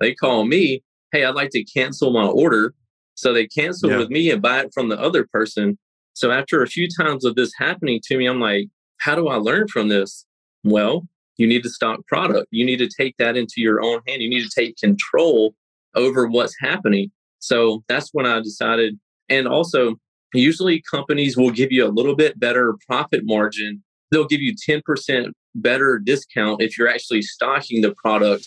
they call me, hey, I'd like to cancel my order. So they cancel yeah. with me and buy it from the other person. So after a few times of this happening to me, I'm like, how do I learn from this? Well, you need to stock product. You need to take that into your own hand. You need to take control over what's happening. So that's when I decided. And also, usually companies will give you a little bit better profit margin. They'll give you 10% better discount if you're actually stocking the product.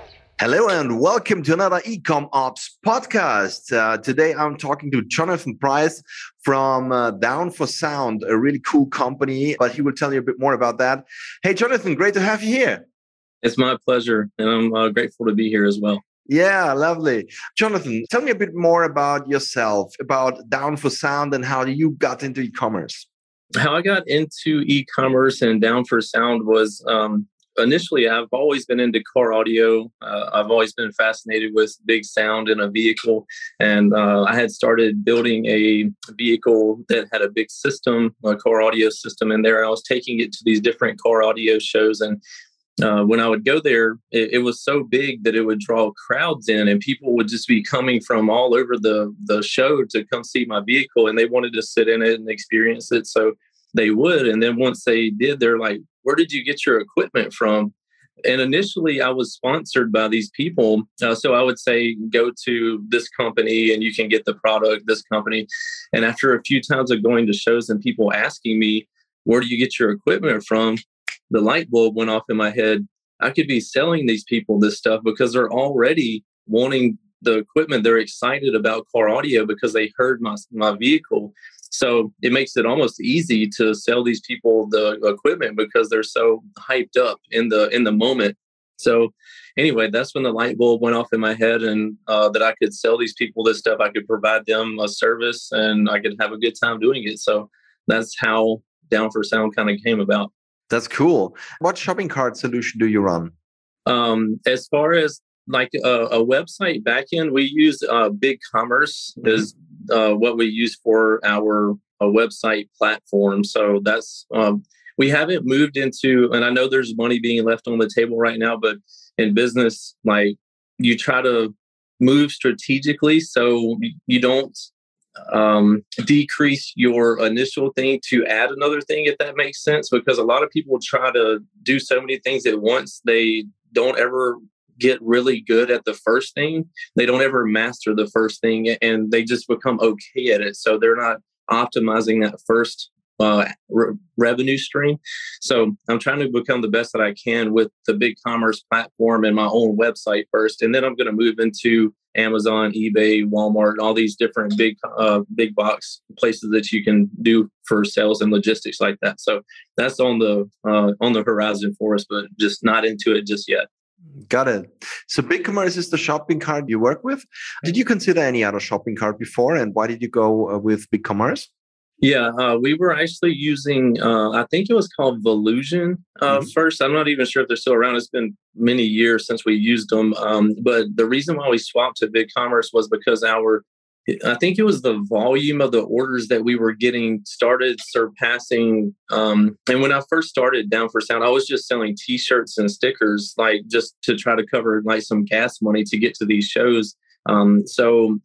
Hello and welcome to another Ecom Ops podcast. Uh, today I'm talking to Jonathan Price from uh, Down for Sound, a really cool company, but he will tell you a bit more about that. Hey, Jonathan, great to have you here. It's my pleasure, and I'm uh, grateful to be here as well. Yeah, lovely. Jonathan, tell me a bit more about yourself, about Down for Sound, and how you got into e commerce. How I got into e commerce and Down for Sound was um, initially I've always been into car audio. Uh, I've always been fascinated with big sound in a vehicle, and uh, I had started building a vehicle that had a big system, a car audio system in there. I was taking it to these different car audio shows, and uh, when I would go there, it, it, was so big that it would draw crowds in, and people would just be coming from all over the the show to come see my vehicle, and they wanted to sit in it and experience it. So they would. And then once they did, they're like, where did you get your equipment from? And initially, I was sponsored by these people. Uh, so I would say, go to this company and you can get the product, this company. And after a few times of going to shows and people asking me, where do you get your equipment from? The light bulb went off in my head. I could be selling these people this stuff because they're already wanting the equipment. They're excited about car audio because they heard my, my vehicle so it makes it almost easy to sell these people the equipment because they're so hyped up in the in the moment. So anyway, that's when the light bulb went off in my head, and uh, that I could sell these people this stuff. I could provide them a service, and I could have a good time doing it. So that's how Down for Sound kind of came about. That's cool. What shopping cart solution do you run? Um, as far as like a, a website backend, we use uh, Big Commerce mm-hmm. is uh, what we use for our uh, website platform. So that's um, we haven't moved into, and I know there's money being left on the table right now, but in business, like you try to move strategically so you don't um, decrease your initial thing to add another thing, if that makes sense. Because a lot of people try to do so many things at once, they don't ever get really good at the first thing, they don't ever master the first thing and they just become okay at it. So they're not optimizing that first uh, re- revenue stream. So I'm trying to become the best that I can with the big commerce platform and my own website first, and then I'm going to move into Amazon, eBay, Walmart, and all these different big uh, big box places that you can do for sales and logistics like that. So that's on the uh, on the horizon for us, but just not into it just yet. Got it. So BigCommerce is the shopping cart you work with. Did you consider any other shopping cart before, and why did you go uh, with BigCommerce? Yeah, uh, we were actually using, uh, I think it was called Volusion uh, mm-hmm. first. I'm not even sure if they're still around. It's been many years since we used them. Um, but the reason why we swapped to BigCommerce was because our I think it was the volume of the orders that we were getting started surpassing. Um, and when I first started Down for Sound, I was just selling T-shirts and stickers, like just to try to cover like some gas money to get to these shows. Um, so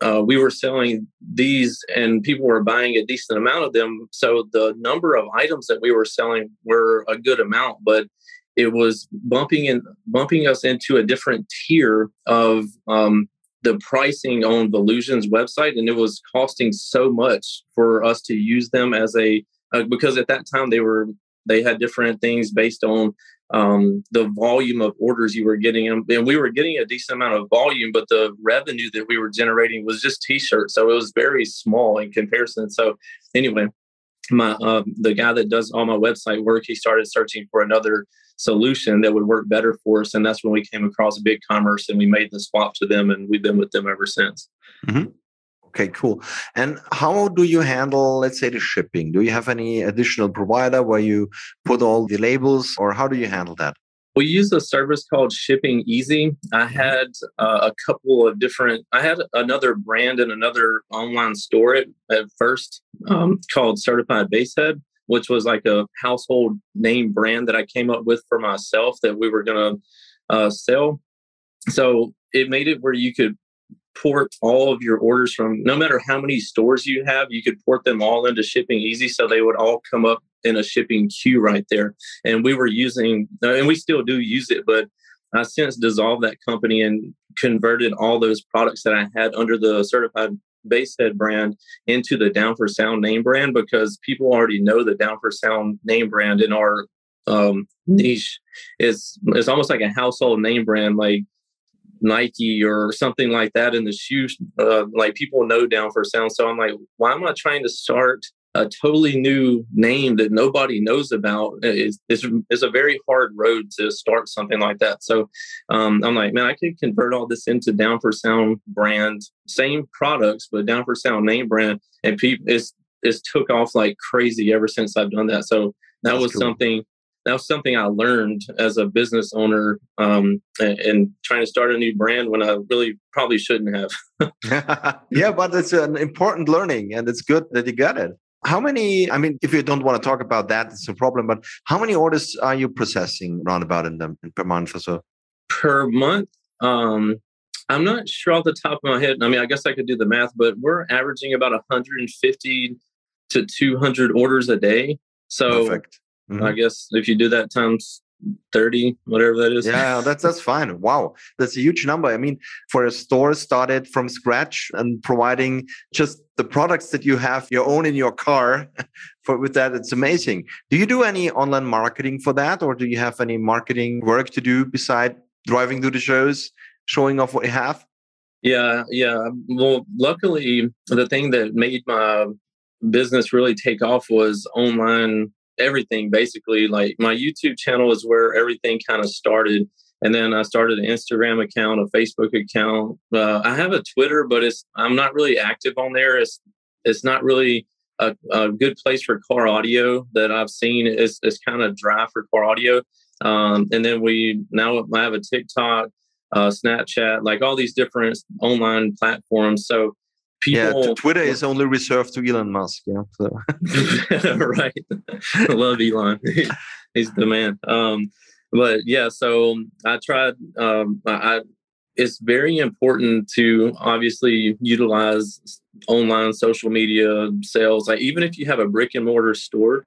uh, we were selling these, and people were buying a decent amount of them. So the number of items that we were selling were a good amount, but it was bumping and bumping us into a different tier of um, the pricing on Volusion's website, and it was costing so much for us to use them as a uh, because at that time they were they had different things based on um, the volume of orders you were getting, and we were getting a decent amount of volume, but the revenue that we were generating was just T-shirts, so it was very small in comparison. So anyway, my uh, the guy that does all my website work, he started searching for another solution that would work better for us, and that's when we came across Big Commerce, and we made the swap to them, and we've been with them ever since. Mm-hmm. Okay, cool. And how do you handle, let's say, the shipping? Do you have any additional provider where you put all the labels, or how do you handle that? We use a service called ShippingEasy. I mm-hmm. had uh, a couple of different. I had another brand and another online store at, at first um, called Certified Basehead, which was like a household name brand that I came up with for myself that we were going to uh, sell. So it made it where you could port all of your orders from no matter how many stores you have, you could port them all into ShippingEasy. So they would all come up in a shipping queue right there. And we were using, uh, and we still do use it, but I since dissolved that company and converted all those products that I had under the certified Basehead brand into the Down for Sound name brand because people already know the Down for Sound name brand in our um, niche is it's almost like a household name brand. Like Nike or something like that in the shoes. Uh, like people know down for sound. So I'm like, why am I trying to start a totally new name that nobody knows about? is it's, it's a very hard road to start something like that. So um, I'm like, man, I could convert all this into down for sound brand, same products, but down for sound name brand. And people, it's, it's took off like crazy ever since I've done that. So that That's was cool. something that was something I learned as a business owner um, and, and, trying to start a new brand when I really probably shouldn't have. yeah, but it's an important learning and it's good that you got it. How many, I mean, if you don't want to talk about that, it's a problem, but how many orders are you processing roundabout in them per month or so? Per month? Um, I'm not sure off the top of my head. I mean, I guess I could do the math, but we're averaging about 150 to 200 orders a day. So Perfect Mm-hmm. I guess if you do that times 30 whatever that is yeah that's that's fine wow that's a huge number i mean for a store started from scratch and providing just the products that you have your own in your car for with that it's amazing do you do any online marketing for that or do you have any marketing work to do beside driving to the shows showing off what you have yeah yeah well luckily the thing that made my business really take off was online everything basically. Like my YouTube channel is where everything kind of started. And then I started an Instagram account, a Facebook account. Uh, I have a Twitter, but it's I'm not really active on there. It's it's not really a, a good place for car audio that I've seen. It's, it's kind of dry for car audio. Um, and then we now I have a TikTok, uh, Snapchat, like all these different online platforms. So people yeah, Twitter is only reserved to Elon Musk. Yeah, so. right. I love Elon. He's the man. Um, but yeah, so I tried. Um, I, it's very important to obviously utilize online social media sales. Like even if you have a brick and mortar store,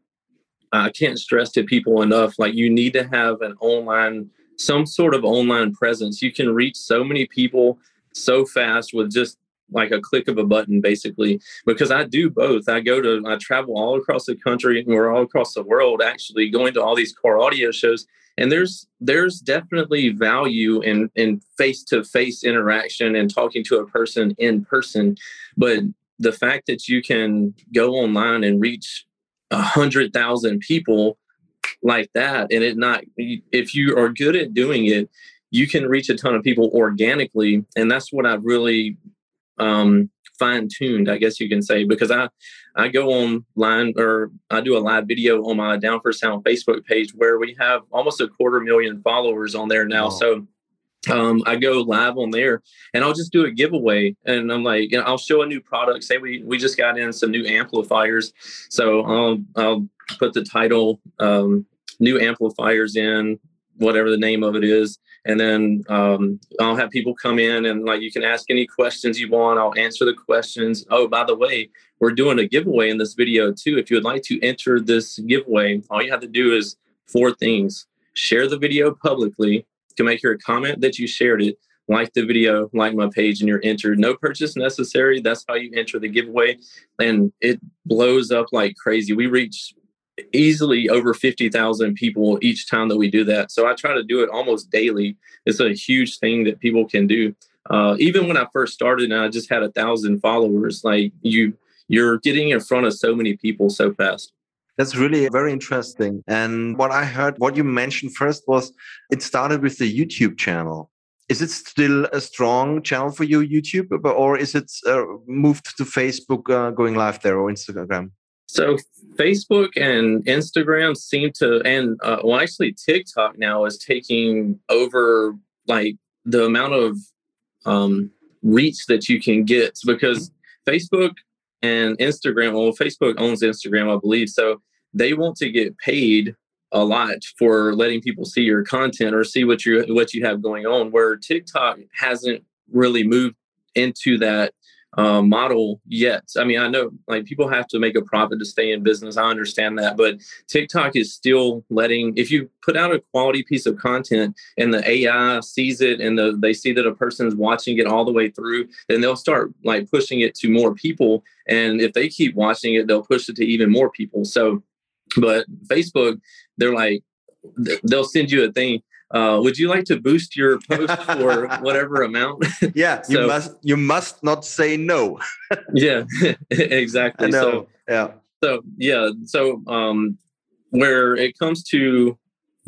I can't stress to people enough. Like you need to have an online, some sort of online presence. You can reach so many people so fast with just like a click of a button basically because i do both i go to i travel all across the country or all across the world actually going to all these car audio shows and there's there's definitely value in in face-to-face interaction and talking to a person in person but the fact that you can go online and reach a hundred thousand people like that and it not if you are good at doing it you can reach a ton of people organically and that's what i've really um, fine tuned, I guess you can say, because I I go online or I do a live video on my Down for Sound Facebook page where we have almost a quarter million followers on there now. Wow. So um, I go live on there and I'll just do a giveaway and I'm like, you know, I'll show a new product. Say we we just got in some new amplifiers, so I'll I'll put the title um, "New Amplifiers" in whatever the name of it is and then um, I'll have people come in and like you can ask any questions you want. I'll answer the questions. Oh, by the way, we're doing a giveaway in this video too. If you would like to enter this giveaway, all you have to do is four things: share the video publicly. You can make your comment that you shared it. Like the video, like my page, and you're entered. No purchase necessary. That's how you enter the giveaway, and it blows up like crazy. We reach easily over 50,000 people each time that we do that. So I try to do it almost daily. It's a huge thing that people can do. Uh, even when I first started and I just had a thousand followers, like you, you're getting in front of so many people so fast. That's really very interesting. And what I heard, what you mentioned first was it started with the YouTube channel. Is it still a strong channel for you, YouTube, or is it uh, moved to Facebook, uh, going live there, or Instagram? So Facebook and Instagram seem to, and uh, well, actually TikTok now is taking over like the amount of um, reach that you can get because mm-hmm. Facebook and Instagram, well, Facebook owns Instagram, I believe, so they want to get paid a lot for letting people see your content or see what you what you have going on. Where TikTok hasn't really moved into that uh, model yet. I mean, I know like people have to make a profit to stay in business. I understand that, but TikTok is still letting if you put out a quality piece of content and the AI sees it and the, they see that a person's watching it all the way through, then they'll start like pushing it to more people. And if they keep watching it, they'll push it to even more people. So, but Facebook, they're like they'll send you a thing uh, would you like to boost your post for whatever amount? yeah, so, you must you must not say no. yeah, exactly. I know. So, yeah. So yeah, so um, where it comes to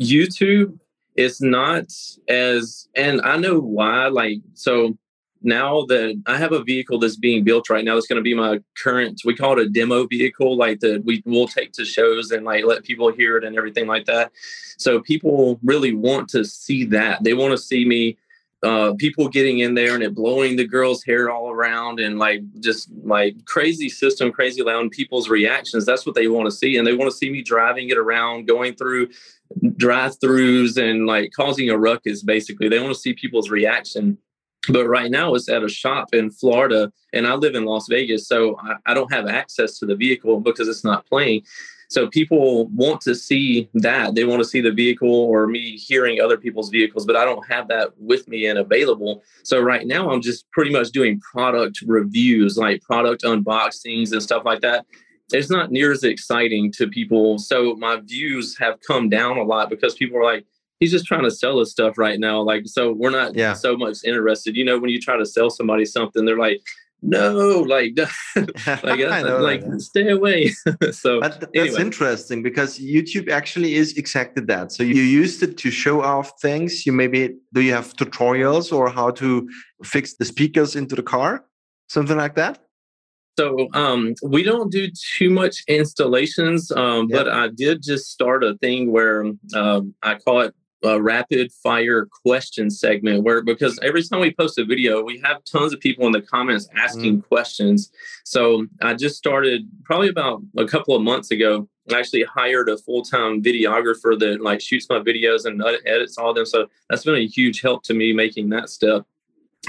YouTube, it's not as, and I know why. Like, so now that I have a vehicle that's being built right now, that's going to be my current. We call it a demo vehicle, like that we will take to shows and like let people hear it and everything like that. So people really want to see that. They want to see me, uh, people getting in there and it blowing the girl's hair all around and like just like crazy system, crazy loud people's reactions. That's what they want to see, and they want to see me driving it around, going through drive-throughs and like causing a ruckus. Basically, they want to see people's reaction but right now it's at a shop in Florida and I live in Las Vegas. So I, I, don't have access to the vehicle because it's not playing. So people want to see that. They want to see the vehicle or me hearing other people's vehicles, but I don't have that with me and available. So right now I'm just pretty much doing product reviews, like product unboxings and stuff like that. It's not near as exciting to people. So my views have come down a lot because people are like, he's just trying to sell us stuff right now. Like, so we're not yeah. so much interested. You know, when you try to sell somebody something, they're like, no, like, like, know, like stay away. so but that's anyway. interesting because YouTube actually is exactly that. So you used it to show off things. You maybe do you have tutorials or how to fix the speakers into the car, something like that? So um, we don't do too much installations, um, yep. but I did just start a thing where um, I call it a rapid fire question segment where because every time we post a video we have tons of people in the comments asking mm. questions. So i just started probably about a couple of months ago. I actually hired a full-time videographer that like shoots my videos and edits all of them. So that's been a huge help to me making that step.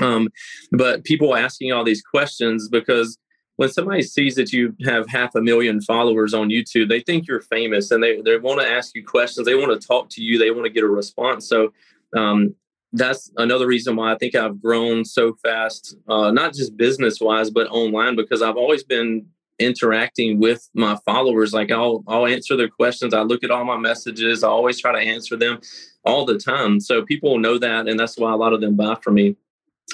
Um, but people asking all these questions because when somebody sees that you have half a million followers on YouTube, they think you're famous and they, they want to ask you questions. They want to talk to you. They want to get a response. So um, that's another reason why I think I've grown so fast, uh, not just business wise, but online, because I've always been interacting with my followers. Like I'll, I'll answer their questions. I look at all my messages. I always try to answer them all the time. So people know that. And that's why a lot of them buy from me.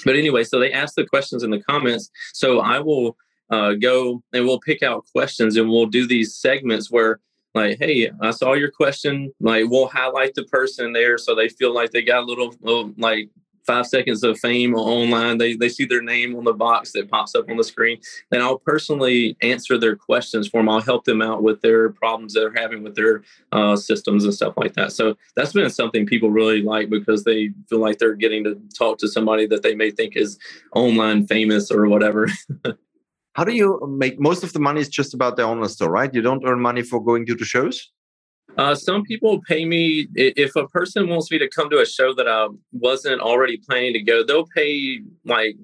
But anyway, so they ask the questions in the comments. So I will uh, go and we'll pick out questions and we'll do these segments where like hey i saw your question like we'll highlight the person there so they feel like they got a little, little like five seconds of fame online. They, they see their name on the box that pops up on the screen. And i'll personally answer their questions for them i'll help them out with their problems they're having with their uh, systems and stuff like that. So that's been something people really like because they feel like they're getting to talk to somebody that they may think is online famous or whatever How do you make most of the money is just about the online store, right? You don't earn money for going to the shows? Uh, some people pay me if a person wants me to come to a show that I wasn't already planning to go. They'll pay like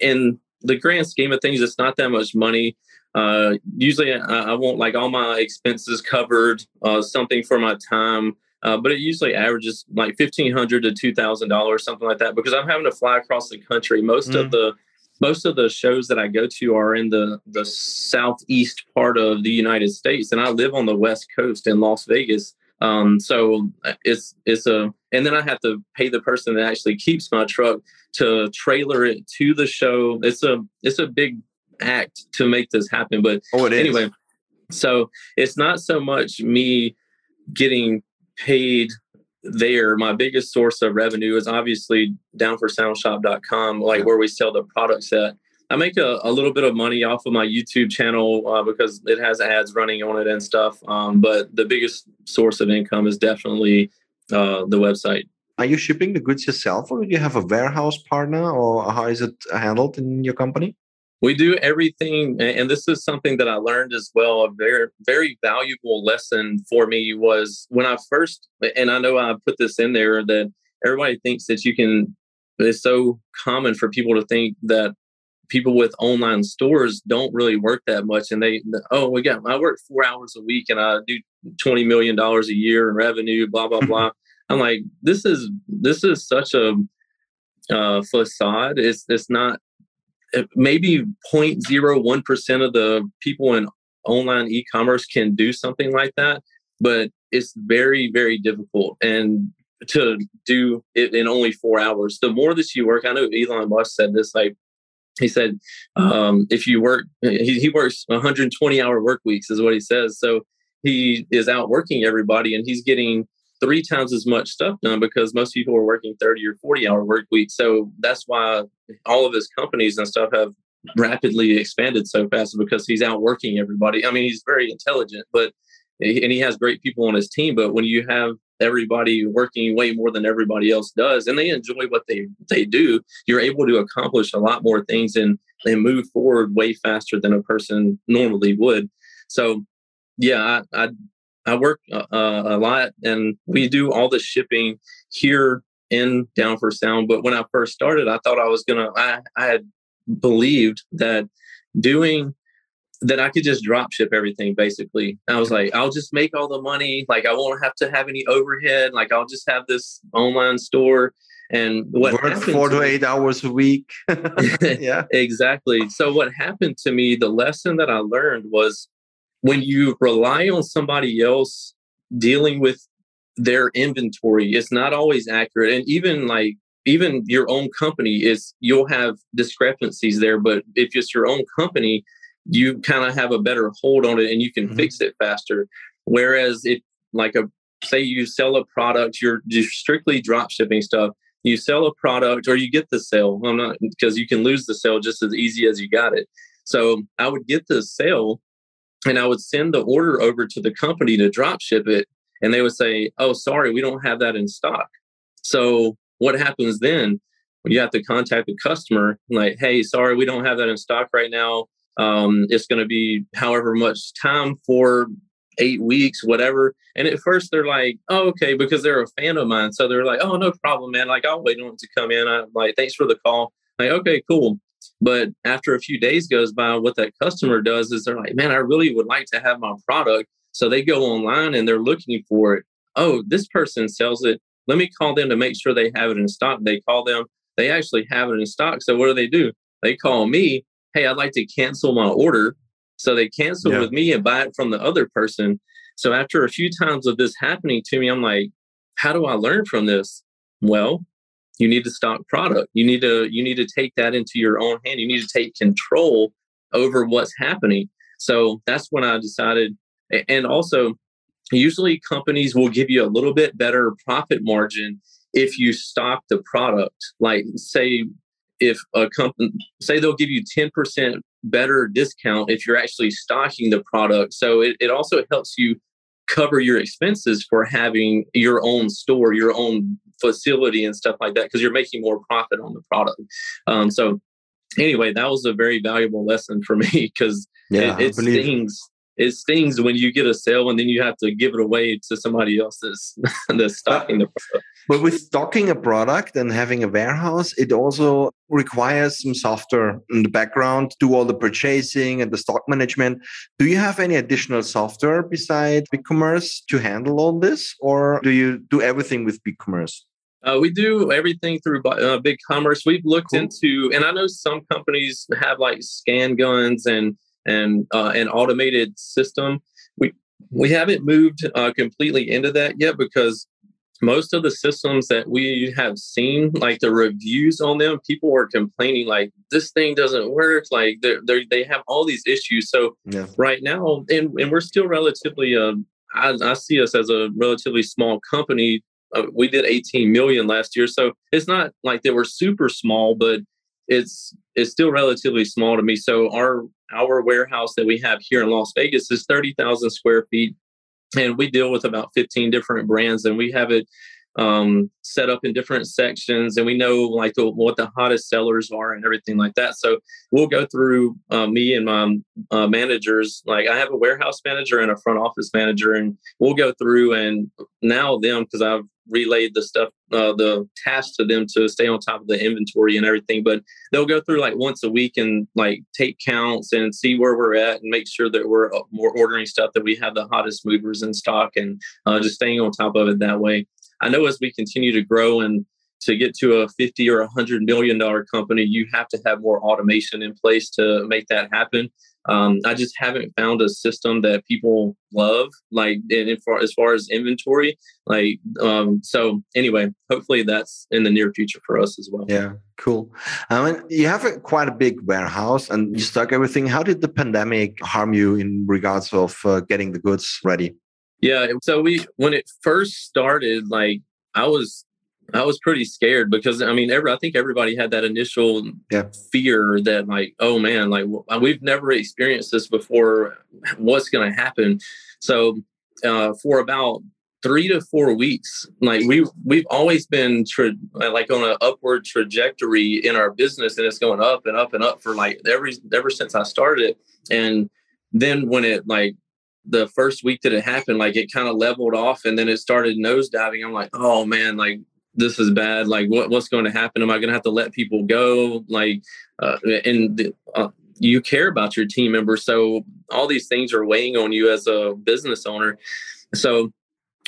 in the grand scheme of things, it's not that much money. Uh, usually, I, I, want like all my expenses covered, uh, something for my time. Uh, but it usually averages like fifteen hundred to two thousand dollars, something like that, because I'm having to fly across the country. Most mm. of the most of the shows that I go to are in the the southeast part of the United States, and I live on the west coast in Las Vegas. Um, so uh, it's it's a and then I have to pay the person that actually keeps my truck to trailer it to the show. It's a it's a big act to make this happen. But oh, anyway, So it's not so much me getting paid there. My biggest source of revenue is obviously downforsoundshop.com, like where we sell the products at. I make a, a little bit of money off of my YouTube channel uh, because it has ads running on it and stuff. Um, but the biggest source of income is definitely uh, the website. Are you shipping the goods yourself, or do you have a warehouse partner, or how is it handled in your company? We do everything, and this is something that I learned as well. A very, very valuable lesson for me was when I first, and I know I put this in there that everybody thinks that you can. It's so common for people to think that people with online stores don't really work that much and they oh we got i work four hours a week and i do 20 million dollars a year in revenue blah blah blah i'm like this is this is such a uh, facade it's it's not maybe 0.01% of the people in online e-commerce can do something like that but it's very very difficult. And to do it in only four hours the more that you work i know elon musk said this like he said um, if you work he, he works 120 hour work weeks is what he says. So he is out working everybody and he's getting three times as much stuff done because most people are working 30 or 40 hour work weeks so that's why all of his companies and stuff have rapidly expanded so fast because he's out working everybody. I mean he's very intelligent but and he has great people on his team but when you have everybody working way more than everybody else does and they enjoy what they they do you're able to accomplish a lot more things and and move forward way faster than a person normally would. So yeah i i, I work uh, a lot and we do all the shipping here in down for sound but when i first started i thought i was gonna i, I had believed that doing that I could just drop ship everything basically. I was like, I'll just make all the money. Like I won't have to have any overhead. Like I'll just have this online store. And what work four to, to eight hours a week. yeah, exactly. So what happened to me, the lesson that I learned was when you rely on somebody else dealing with their inventory, it's not always accurate. And even like even your own company is you'll have discrepancies there. But if it's your own company, you kind of have a better hold on it and you can mm-hmm. fix it faster. Whereas if like a say you sell a product, you're just strictly drop shipping stuff. You sell a product or you get the sale. I'm not because you can lose the sale just as easy as you got it. So I would get the sale and I would send the order over to the company to drop ship it. And they would say, Oh, sorry, we don't have that in stock. So what happens then? You have to contact the customer, like, hey, sorry, we don't have that in stock right now. Um, it's going to be however much time for eight weeks, whatever. And at first they're like, oh, okay, because they're a fan of mine. So they're like, oh, no problem, man. Like, I'll wait on it to come in. I'm like, thanks for the call. Like, okay, cool. But after a few days goes by, what that customer does is they're like, man, I really would like to have my product. So they go online and they're looking for it. Oh, this person sells it. Let me call them to make sure they have it in stock. They call them, they actually have it in stock. So what do they do? They call me hey, I'd like to cancel my order. So they cancel yeah. with me and buy it from the other person. So after a few times of this happening to me, I'm like, how do I learn from this? Well, you need to stock product. You need to you need to take that into your own hand. You need to take control over what's happening. So that's when I decided and also usually companies will give you a little bit better profit margin if you stock the product. Like say if a company say they'll give you 10% better discount if you're actually stocking the product so it, it also helps you cover your expenses for having your own store your own facility and stuff like that because you're making more profit on the product um, so anyway that was a very valuable lesson for me because yeah, it, it stings it stings when you get a sale and then you have to give it away to somebody else that's, that's stocking the product. But with stocking a product and having a warehouse, it also requires some software in the background, to do all the purchasing and the stock management. Do you have any additional software besides BigCommerce to handle all this, or do you do everything with BigCommerce? Uh, we do everything through uh, BigCommerce. We've looked cool. into, and I know some companies have like scan guns and and uh, an automated system. We we haven't moved uh, completely into that yet because most of the systems that we have seen, like the reviews on them, people were complaining like this thing doesn't work. Like they they they have all these issues. So yeah. right now, and and we're still relatively. Uh, I, I see us as a relatively small company. Uh, we did 18 million last year, so it's not like they were super small, but it's it's still relatively small to me. So our our warehouse that we have here in Las Vegas is 30,000 square feet and we deal with about 15 different brands and we have it um, set up in different sections and we know like the, what the hottest sellers are and everything like that so we'll go through uh, me and my uh, managers like i have a warehouse manager and a front office manager and we'll go through and now them because i've relayed the stuff, uh, the tasks to them to stay on top of the inventory and everything. But they'll go through like once a week and like take counts and see where we're at and make sure that we're more uh, ordering stuff that we have the hottest movers in stock and uh, just staying on top of it that way. I know as we continue to grow and to get to a 50 or 100 million dollar company, you have to have more automation in place to make that happen. Um, I just haven't found a system that people love, like in, far, as far as inventory. Like, um, so anyway, hopefully that's in the near future for us as well. Yeah, cool. I mean, you have a, quite a big warehouse and you stock everything. How did the pandemic harm you in regards of uh, getting the goods ready? Yeah, so we when it first started, like I was I was pretty scared because I mean, every I think everybody had that initial yeah. fear that like, oh man, like we've never experienced this before. What's going to happen? So uh, for about three to four weeks, like we we've always been tra- like on an upward trajectory in our business, and it's going up and up and up for like every ever since I started. And then when it like the first week that it happened, like it kind of leveled off and then it started nosediving. I'm like, oh man, like this is bad. Like, what, what's going to happen? Am I going to have to let people go? Like, uh, and the, uh, you care about your team members. So all these things are weighing on you as a business owner. So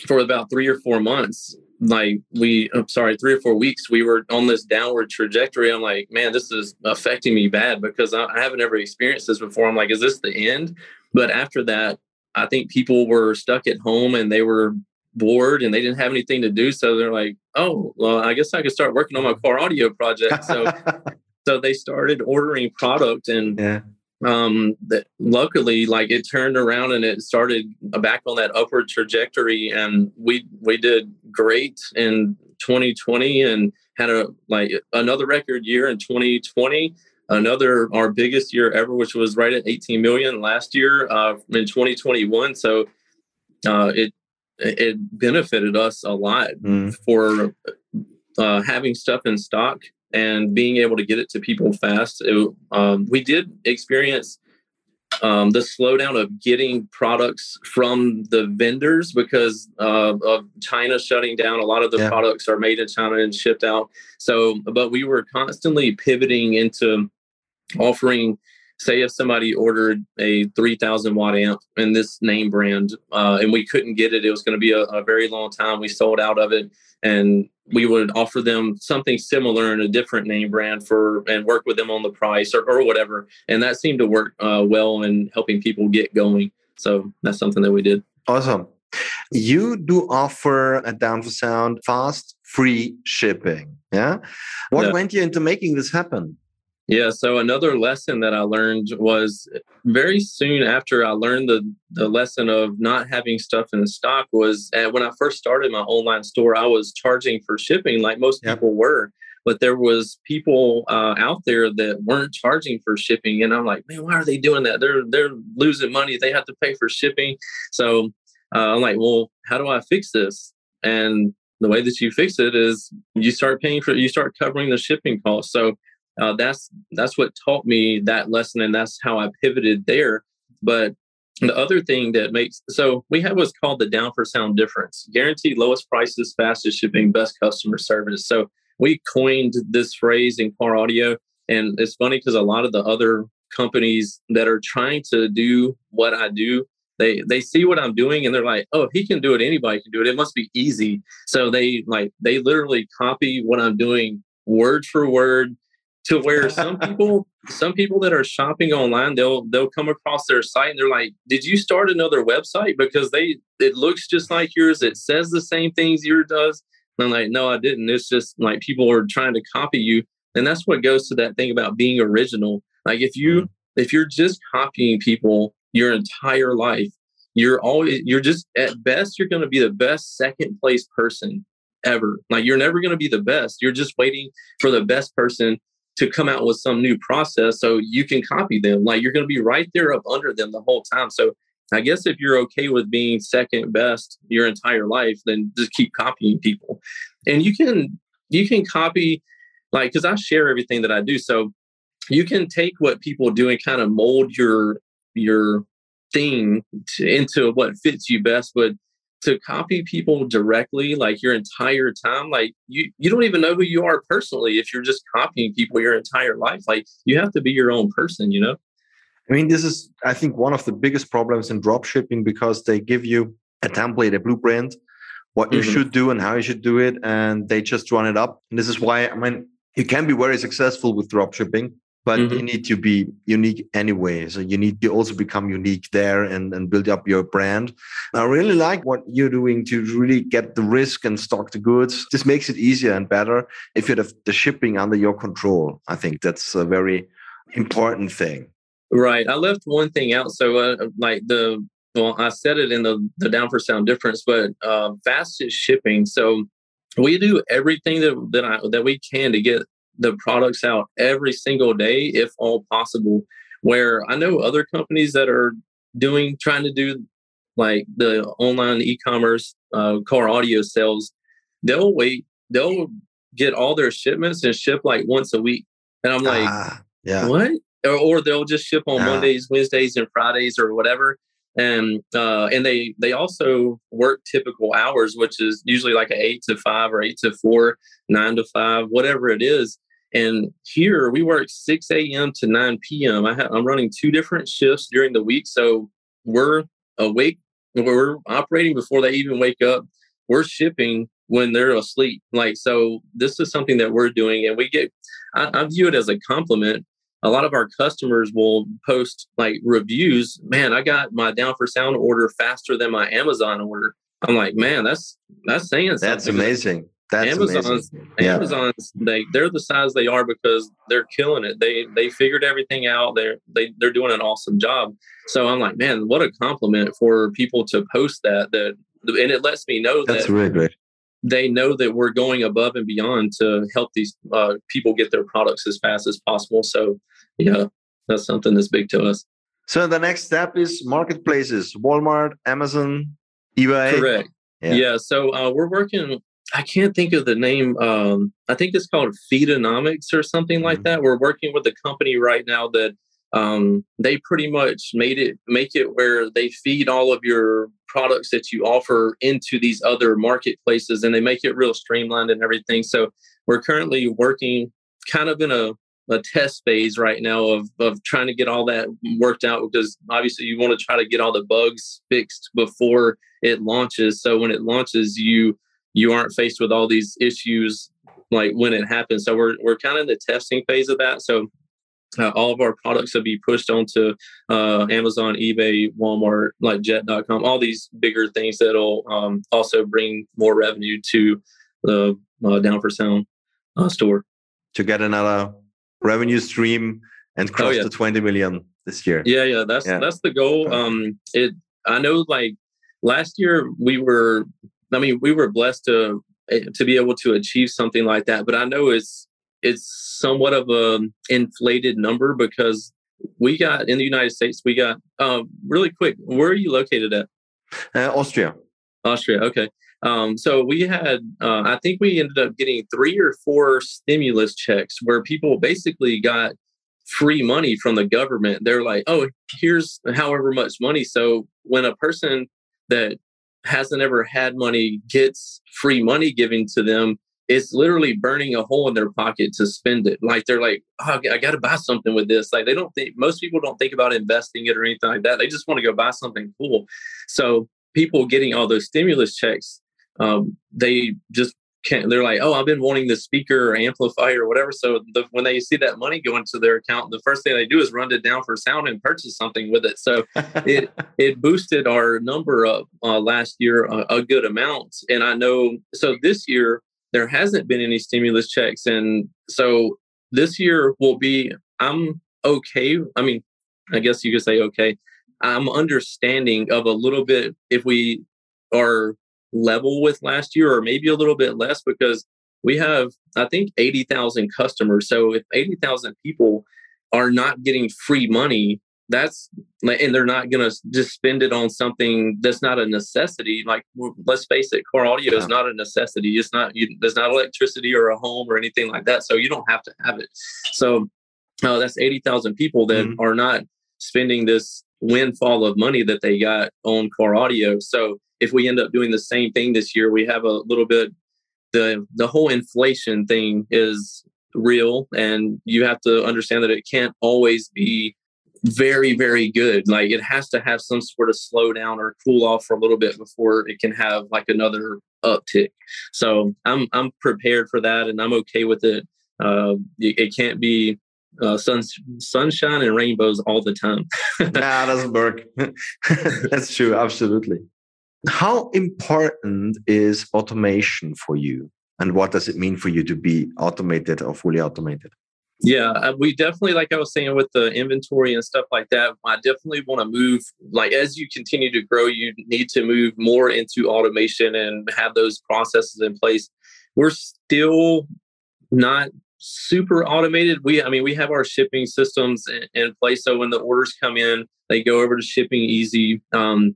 for about three or four months, like we, I'm sorry, three or four weeks, we were on this downward trajectory. I'm like, man, this is affecting me bad because I, I haven't ever experienced this before. I'm like, is this the end? But after that, I think people were stuck at home and they were bored and they didn't have anything to do. So they're like, oh, well, I guess I could start working on my car audio project. So, so they started ordering product and, yeah. um, that luckily like it turned around and it started back on that upward trajectory. And we, we did great in 2020 and had a, like another record year in 2020 another our biggest year ever which was right at 18 million last year uh, in 2021 so uh, it it benefited us a lot mm. for uh, having stuff in stock and being able to get it to people fast. It, um, we did experience um, the slowdown of getting products from the vendors because uh, of China shutting down. A lot of the yeah. products are made in China and shipped out. So, but we were constantly pivoting into offering say if somebody ordered a 3000 watt amp in this name brand uh, and we couldn't get it it was going to be a, a, very long time. We sold out of it and we would offer them something similar in a different name brand for and work with them on the price or, or whatever. And that seemed to work uh, well in helping people get going. So that's something that we did. Awesome. You do offer a down for sound fast free shipping yeah? What yeah. went you into making this happen yeah. So another lesson that I learned was very soon after I learned the the lesson of not having stuff in the stock was when I first started my online store, I was charging for shipping like most yep. people were. But there was people uh, out there that weren't charging for shipping, and I'm like, man, why are they doing that? They're they're losing money. They have to pay for shipping. So uh, I'm like, well, how do I fix this? And the way that you fix it is you start paying for you start covering the shipping costs. So uh, that's that's what taught me that lesson and that's how i pivoted there. But the other thing that makes so we have what's called the down for sound difference guaranteed lowest prices fastest shipping best customer service. So we coined this phrase in car audio and it's funny because a lot of the other companies that are trying to do what i do they they see what i'm doing and they're like oh he can do it. Anybody can do it. It must be easy. So they like they literally copy what i'm doing word for word to where some people some people that are shopping online they'll they'll come across their site and they're like did you start another website? Because they it looks just like yours. It says the same things yours does. And i'm like no i didn't. It's just like people are trying to copy you. And that's what goes to that thing about being original. Like if you mm-hmm. if you're just copying people your entire life you're always you're just at best you're going to be the best second place person ever. Like you're never going to be the best. You're just waiting for the best person to come out with some new process so you can copy them. Like you're going to be right there up under them the whole time. So I guess if you're okay with being second best your entire life, then just keep copying people. And you can you can copy like because I share everything that I do. So you can take what people do and kind of mold your your thing to, into what fits you best. But to copy people directly like your entire time like you you don't even know who you are personally if you're just copying people your entire life like you have to be your own person you know i mean this is i think one of the biggest problems in drop shipping because they give you a template a blueprint what mm-hmm. you should do and how you should do it and they just run it up and this is why i mean you can be very successful with drop shipping but mm-hmm. you need to be unique anyway. So you need to also become unique there and, and build up your brand. I really like what you're doing to really get the risk and stock the goods. This makes it easier and better if you have the shipping under your control. I think that's a very important thing. Right. I left one thing out. So, uh, like the, well, I said it in the, the down for sound difference, but uh, fastest shipping. So, we do everything that that I that we can to get the products out every single day, if all possible. Where I know other companies that are doing, trying to do like the online e-commerce uh, car audio sales, they'll wait, they'll get all their shipments and ship like once a week. And I'm like, ah, yeah, what? Or, or, they'll just ship on ah. Mondays, Wednesdays, and Fridays or whatever. And uh, and they they also work typical hours, which is usually like an eight to five or eight to four, nine to five, whatever it is. And here we work 6 a.m. to 9 p.m. I am running two different shifts during the week. So we're awake, we're operating before they even wake up. We're shipping when they're asleep. Like, so this is something that we're doing. And we get, I, I view it as a compliment. A lot of our customers will post like reviews. Man, I got my down for sound order faster than my Amazon order. I'm like, man, that's that's saying something. That's amazing. That's Amazon's yeah. Amazon's they they're the size they are because they're killing it. They they figured everything out. They're they they're doing an awesome job. So I'm like, man, what a compliment for people to post that that and it lets me know that's that really great. They know that we're going above and beyond to help these uh, people get their products as fast as possible. So yeah, that's something that's big to us. So the next step is marketplaces: Walmart, Amazon, eBay. Correct. Yeah. yeah so uh, we're working I can't think of the name. Um, I think it's called Feedonomics or something mm-hmm. like that. We're working with a company right now that um, they pretty much made it make it where they feed all of your products that you offer into these other marketplaces, and they make it real streamlined and everything. So we're currently working kind of in a a test phase right now of of trying to get all that worked out because obviously you want to try to get all the bugs fixed before it launches. So when it launches, you you aren't faced with all these issues like when it happens. So we're we're kind of in the testing phase of that. So uh, all of our products will be pushed onto uh, Amazon, eBay, Walmart, like Jet.com, all these bigger things that'll um, also bring more revenue to the uh, Down for Sound uh, store. To get another revenue stream and oh, cross oh, yeah. the 20 million this year. Yeah, yeah, that's yeah. that's the goal. Um, it I know like last year we were I mean, we were blessed to eh, to be able to achieve something like that. But I know it's it's somewhat of a inflated number because we got in the United States. We got uh, really quick. Where are you located at? Uh, Austria. Austria. Okay. Um, so we had, uh, I think we ended up getting three or four stimulus checks where people basically got free money from the government. They're like, oh, here's however much money. So when a person that hasn't ever had money gets free money given to them, it's literally burning a hole in their pocket to spend it. Like they're like, oh, I got to buy something with this. Like they don't think most people don't think about investing it or anything like that. They just want to go buy something cool. So people getting all those stimulus checks, um, they just can they're like, oh, I've been wanting the speaker or amplifier or whatever. So the, when they see that money go into their account, the first thing they do is run it down for sound and purchase something with it. So it it boosted our number up uh, last year a, a good amount. And I know so this year there hasn't been any stimulus checks, and so this year will be. I'm okay. I mean, I guess you could say okay. I'm understanding of a little bit if we are level with last year or maybe a little bit less because we have i think 80,000 customers. So if 80,000 people are not getting free money that's and they're not going to just spend it on something that's not a necessity like let's face it car audio is not a necessity. It's not you, there's not electricity or a home or anything like that so you don't have to have it. So uh, that's 80,000 people that mm-hmm. are not spending this windfall of money that they got on car audio. So if we end up doing the same thing this year, we have a little bit the the whole inflation thing is real and you have to understand that it can't always be very very good like it has to have some sort of slowdown or cool off for a little bit before it can have like another uptick so i'm i'm prepared for that and i'm okay with it uh, it can't be uh, sun, sunshine and rainbows all the time. nah, doesn't work. That's true, absolutely. How important is automation for you? And what does it mean for you to be automated or fully automated? Yeah, we definitely, like I was saying, with the inventory and stuff like that, I definitely want to move. Like, as you continue to grow, you need to move more into automation and have those processes in place. We're still not super automated. We, I mean, we have our shipping systems in, in place. So when the orders come in, they go over to ShippingEasy. Um,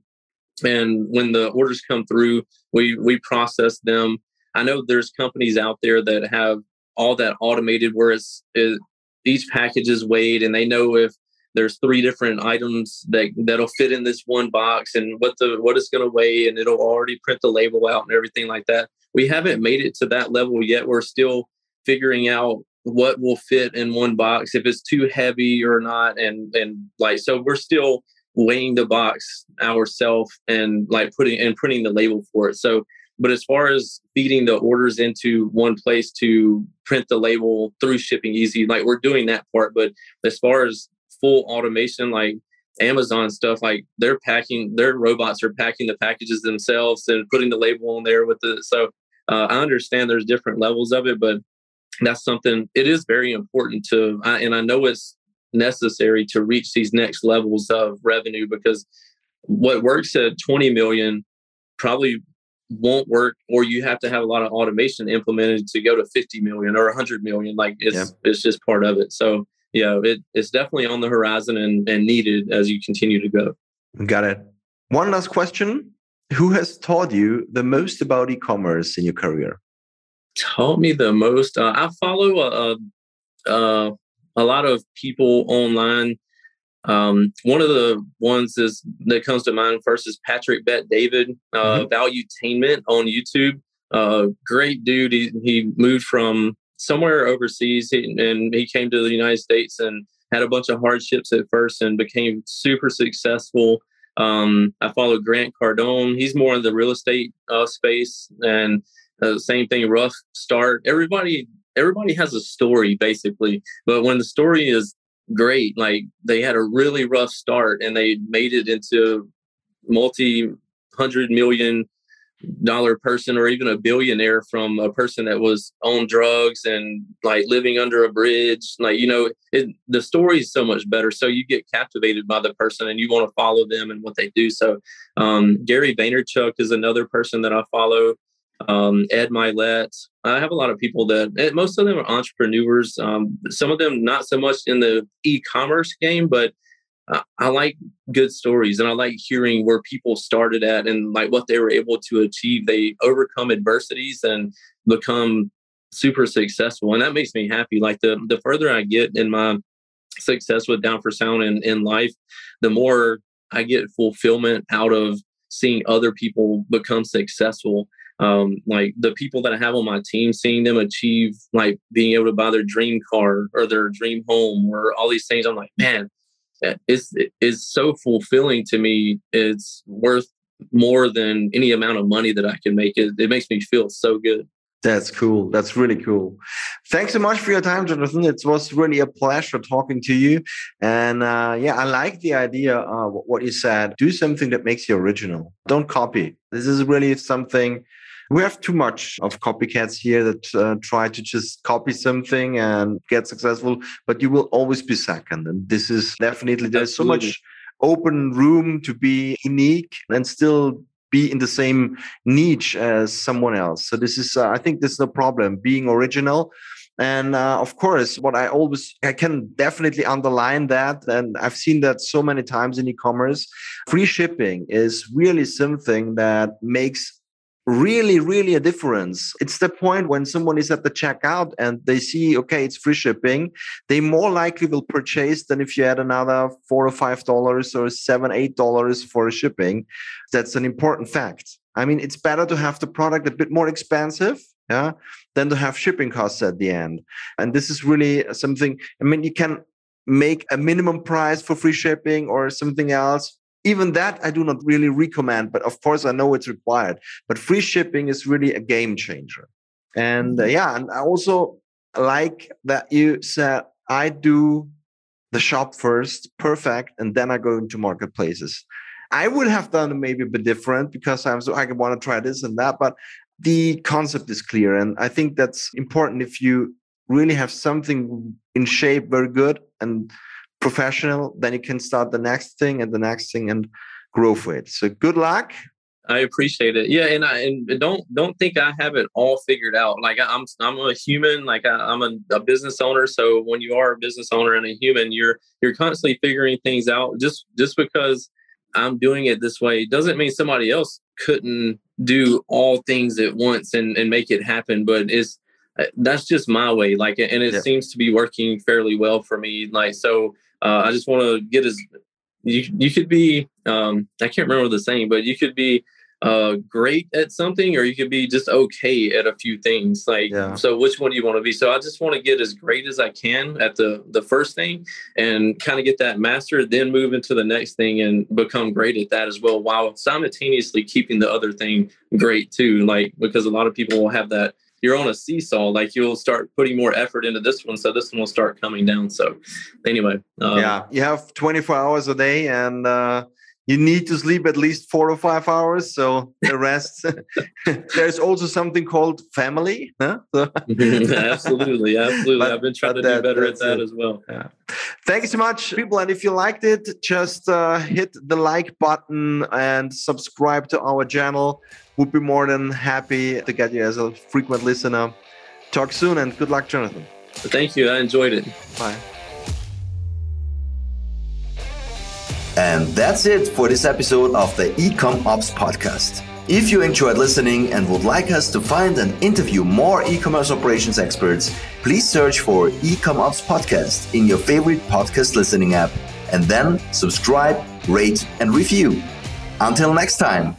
and when the orders come through we we process them. I know there's companies out there that have all that automated where it's it, each package is weighed and they know if there's three different items that that'll fit in this one box and what the what it's going to weigh and it'll already print the label out and everything like that. We haven't made it to that level yet. We're still figuring out what will fit in one box if it's too heavy or not and and like so we're still weighing the box ourselves and like putting and printing the label for it. So, but as far as feeding the orders into one place to print the label through ShippingEasy, like we're doing that part. But as far as full automation, like Amazon stuff, like they're packing, their robots are packing the packages themselves and putting the label on there with the. So uh, I understand there's different levels of it, but that's something it is very important to, I, and I know it's necessary to reach these next levels of revenue because what works at 20 million probably won't work or you have to have a lot of automation implemented to go to 50 million or 100 million. Like it's yeah. it's just part of it. So yeah it, it's definitely on the horizon and, and needed as you continue to go. Got it. One last question. Who has taught you the most about e-commerce in your career? Taught me the most uh, i follow a, a, a a lot of people online. Um, one of the ones is that comes to mind first is Patrick Bet David, uh, mm-hmm. Valuetainment on YouTube. Uh, great dude. He, he moved from somewhere overseas and he came to the United States and had a bunch of hardships at first and became super successful. Um, I follow Grant Cardone. He's more in the real estate uh, space and uh, same thing, rough start. Everybody everybody has a story basically, but when the story is great, like they had a really rough start and they made it into multi hundred million dollar person or even a billionaire from a person that was on drugs and like living under a bridge like you know it, the story is so much better. So you get captivated by the person and you want to follow them and what they do. So um, gary vaynerchuk is another person that i follow um, Ed Mylett. I have a lot of people that most of them are entrepreneurs. Um, some of them not so much in the e-commerce game, but I, I like good stories and I like hearing where people started at and like what they were able to achieve. They overcome adversities and become super successful, and that makes me happy. Like the the further I get in my success with Down4Sound and in life, the more I get fulfillment out of seeing other people become successful um, like the people that I have on my team, seeing them achieve like being able to buy their dream car or their dream home or all these things, I'm like, man, eh, it's it's so fulfilling to me. It's worth more than any amount of money that I can make. It, it makes me feel so good. That's cool. That's really cool. Thanks so much for your time, Jonathan. It was really a pleasure talking to you. And uh, yeah, I like the idea of what you said. Do something that makes you original. Don't copy. This is really something. We have too much of copycats here that uh, try to just copy something and get successful, but you will always be second. And this is definitely, there's Absolutely. so much open room to be unique and still be in the same niche as someone else. So this is, uh, I think, this is the problem: being original. And uh, of course, what I always, I can definitely underline that. And I've seen that so many times in e commerce. Free shipping is really something that makes really, really a difference. It's the point when someone is at the checkout and they see, okay, it's free shipping, they more likely will purchase than if you add another four or five dollars or seven, eight dollars for shipping. That's an important fact. I mean, it's better to have the product a bit more expensive, yeah, than to have shipping costs at the end. And this is really something, I mean, you can make a minimum price for free shipping or something else even that I do not really recommend, but of course I know it's required. But free shipping is really a game changer. And uh, yeah, and I also like that you said I do the shop first, perfect, and then I go into marketplaces. I would have done maybe a bit different because I'm so I want to try this and that, but the concept is clear, and I think that's important if you really have something in shape very good and professional, then you can start the next thing and the next thing and grow for it. So good luck. I appreciate it. Yeah, and I and don't don't think I have it all figured out. Like I'm I'm a human. Like I, am a, a, business owner. So when you are a business owner and a human, you're you're constantly figuring things out. Just just because I'm doing it this way doesn't mean somebody else couldn't do all things at once and and make it happen. But it's that's just my way. Like and it yeah. seems to be working fairly well for me. Like so uh, I just want to get as you you could be um, I can't remember the saying, but you could be uh, great at something or you could be just okay at a few things. Like yeah. so, which one do you want to be? So I just want to get as great as I can at the the first thing and kind of get that master, then move into the next thing and become great at that as well, while simultaneously keeping the other thing great too. Like because a lot of people will have that you're on a seesaw. Like you'll start putting more effort into this one, so this one will start coming down. So, anyway, um, yeah, you have 24 hours a day, and uh, you need to sleep at least four or five hours. So the rest, there's also something called family. Huh? So absolutely, absolutely. But, I've been trying to that, do better at that it. as well. Yeah. Thank you so much, people. And if you liked it, just uh, hit the like button and subscribe to our channel We'd be more than happy to get you as a frequent listener. Talk soon and good luck, Jonathan. Thank you. I enjoyed it. Bye. And that's it for this episode of the Ecom Ops podcast. If you enjoyed listening and would like us to find and interview more e-commerce operations experts, please search for Ecom Ops podcast in your favorite podcast listening app and then subscribe, rate and review. Until next time.